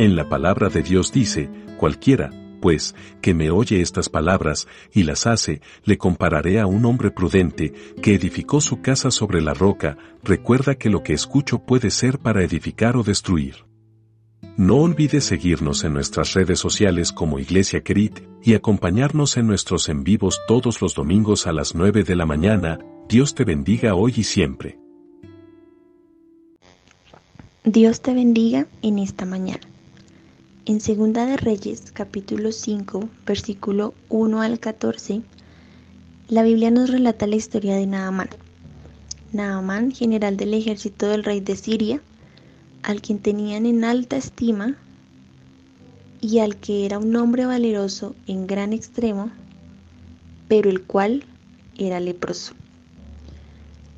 En la palabra de Dios dice, cualquiera, pues, que me oye estas palabras y las hace, le compararé a un hombre prudente que edificó su casa sobre la roca, recuerda que lo que escucho puede ser para edificar o destruir. No olvides seguirnos en nuestras redes sociales como Iglesia Querit y acompañarnos en nuestros en vivos todos los domingos a las 9 de la mañana. Dios te bendiga hoy y siempre. Dios te bendiga en esta mañana. En Segunda de Reyes, capítulo 5, versículo 1 al 14, la Biblia nos relata la historia de Naamán. Naamán, general del ejército del rey de Siria, al quien tenían en alta estima y al que era un hombre valeroso en gran extremo, pero el cual era leproso.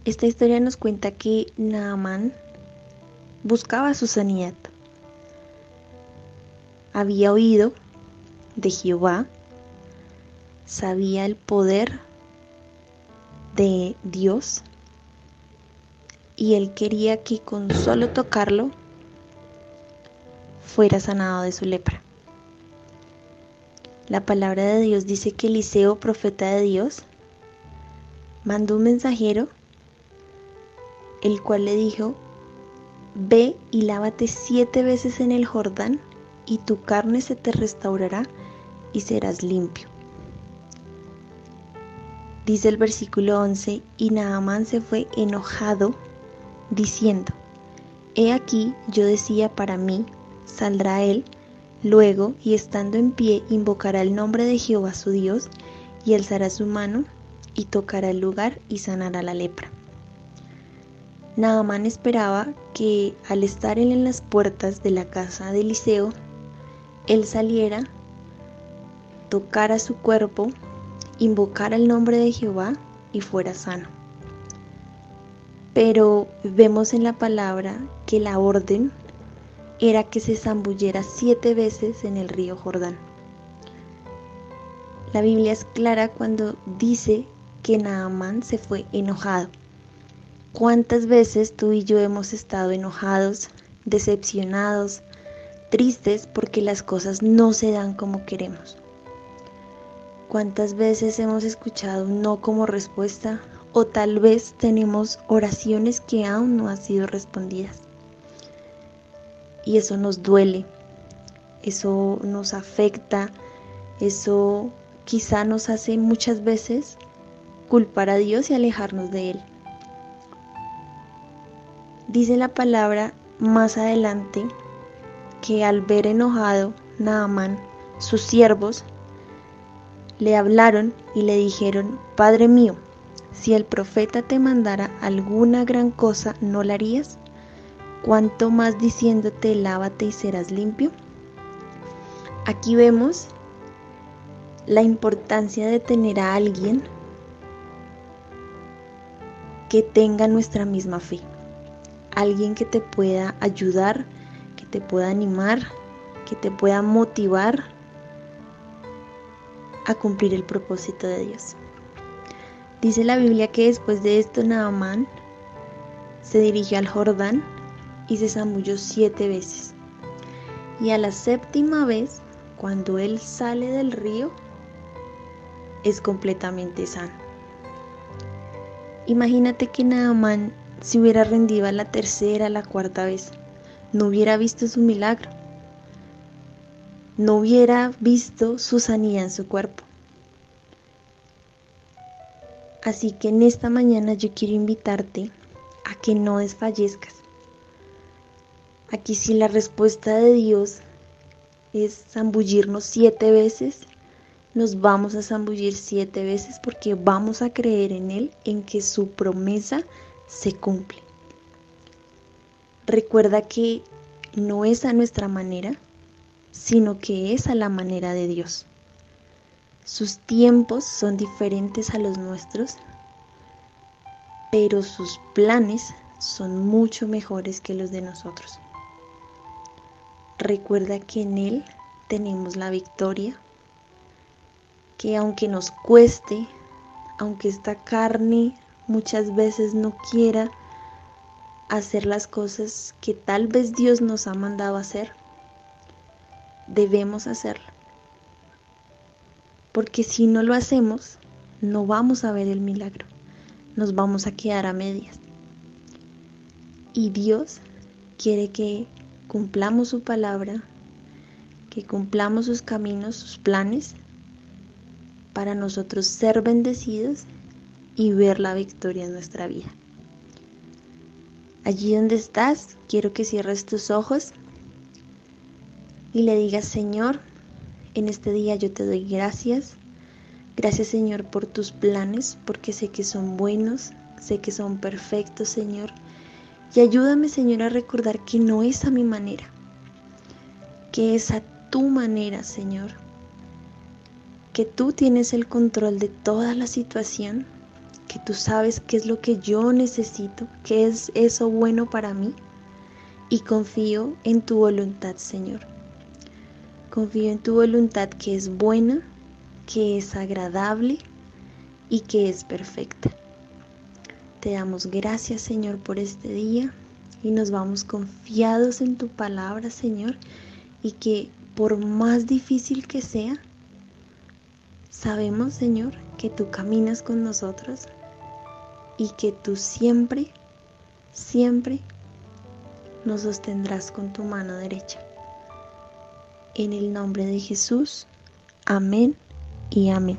Esta historia nos cuenta que Naamán buscaba su sanidad había oído de Jehová, sabía el poder de Dios y él quería que con solo tocarlo fuera sanado de su lepra. La palabra de Dios dice que Eliseo, profeta de Dios, mandó un mensajero, el cual le dijo, ve y lávate siete veces en el Jordán y tu carne se te restaurará y serás limpio. Dice el versículo 11, y Naamán se fue enojado, diciendo, He aquí yo decía para mí, saldrá él, luego, y estando en pie, invocará el nombre de Jehová su Dios, y alzará su mano, y tocará el lugar, y sanará la lepra. Naamán esperaba que al estar él en las puertas de la casa de Eliseo, él saliera, tocara su cuerpo, invocara el nombre de Jehová y fuera sano. Pero vemos en la palabra que la orden era que se zambullera siete veces en el río Jordán. La Biblia es clara cuando dice que Naamán se fue enojado. ¿Cuántas veces tú y yo hemos estado enojados, decepcionados, tristes porque las cosas no se dan como queremos. ¿Cuántas veces hemos escuchado no como respuesta o tal vez tenemos oraciones que aún no han sido respondidas? Y eso nos duele, eso nos afecta, eso quizá nos hace muchas veces culpar a Dios y alejarnos de Él. Dice la palabra más adelante que al ver enojado Naamán, sus siervos le hablaron y le dijeron, Padre mío, si el profeta te mandara alguna gran cosa, ¿no la harías? ¿Cuánto más diciéndote, lávate y serás limpio? Aquí vemos la importancia de tener a alguien que tenga nuestra misma fe, alguien que te pueda ayudar, te pueda animar, que te pueda motivar a cumplir el propósito de Dios. Dice la Biblia que después de esto Naamán se dirigió al Jordán y se zambulló siete veces. Y a la séptima vez, cuando él sale del río, es completamente sano. Imagínate que Naamán se hubiera rendido a la tercera, a la cuarta vez no hubiera visto su milagro, no hubiera visto su sanidad en su cuerpo. Así que en esta mañana yo quiero invitarte a que no desfallezcas. Aquí si la respuesta de Dios es zambullirnos siete veces, nos vamos a zambullir siete veces porque vamos a creer en Él, en que su promesa se cumple. Recuerda que no es a nuestra manera, sino que es a la manera de Dios. Sus tiempos son diferentes a los nuestros, pero sus planes son mucho mejores que los de nosotros. Recuerda que en Él tenemos la victoria, que aunque nos cueste, aunque esta carne muchas veces no quiera, hacer las cosas que tal vez Dios nos ha mandado hacer, debemos hacerlo. Porque si no lo hacemos, no vamos a ver el milagro, nos vamos a quedar a medias. Y Dios quiere que cumplamos su palabra, que cumplamos sus caminos, sus planes, para nosotros ser bendecidos y ver la victoria en nuestra vida. Allí donde estás, quiero que cierres tus ojos y le digas, Señor, en este día yo te doy gracias. Gracias Señor por tus planes, porque sé que son buenos, sé que son perfectos, Señor. Y ayúdame, Señor, a recordar que no es a mi manera, que es a tu manera, Señor. Que tú tienes el control de toda la situación, que tú sabes qué es lo que yo necesito, qué es eso bueno para mí. Y confío en tu voluntad, Señor. Confío en tu voluntad que es buena, que es agradable y que es perfecta. Te damos gracias, Señor, por este día y nos vamos confiados en tu palabra, Señor, y que por más difícil que sea, sabemos, Señor, que tú caminas con nosotros y que tú siempre, siempre nos sostendrás con tu mano derecha. En el nombre de Jesús, amén y amén.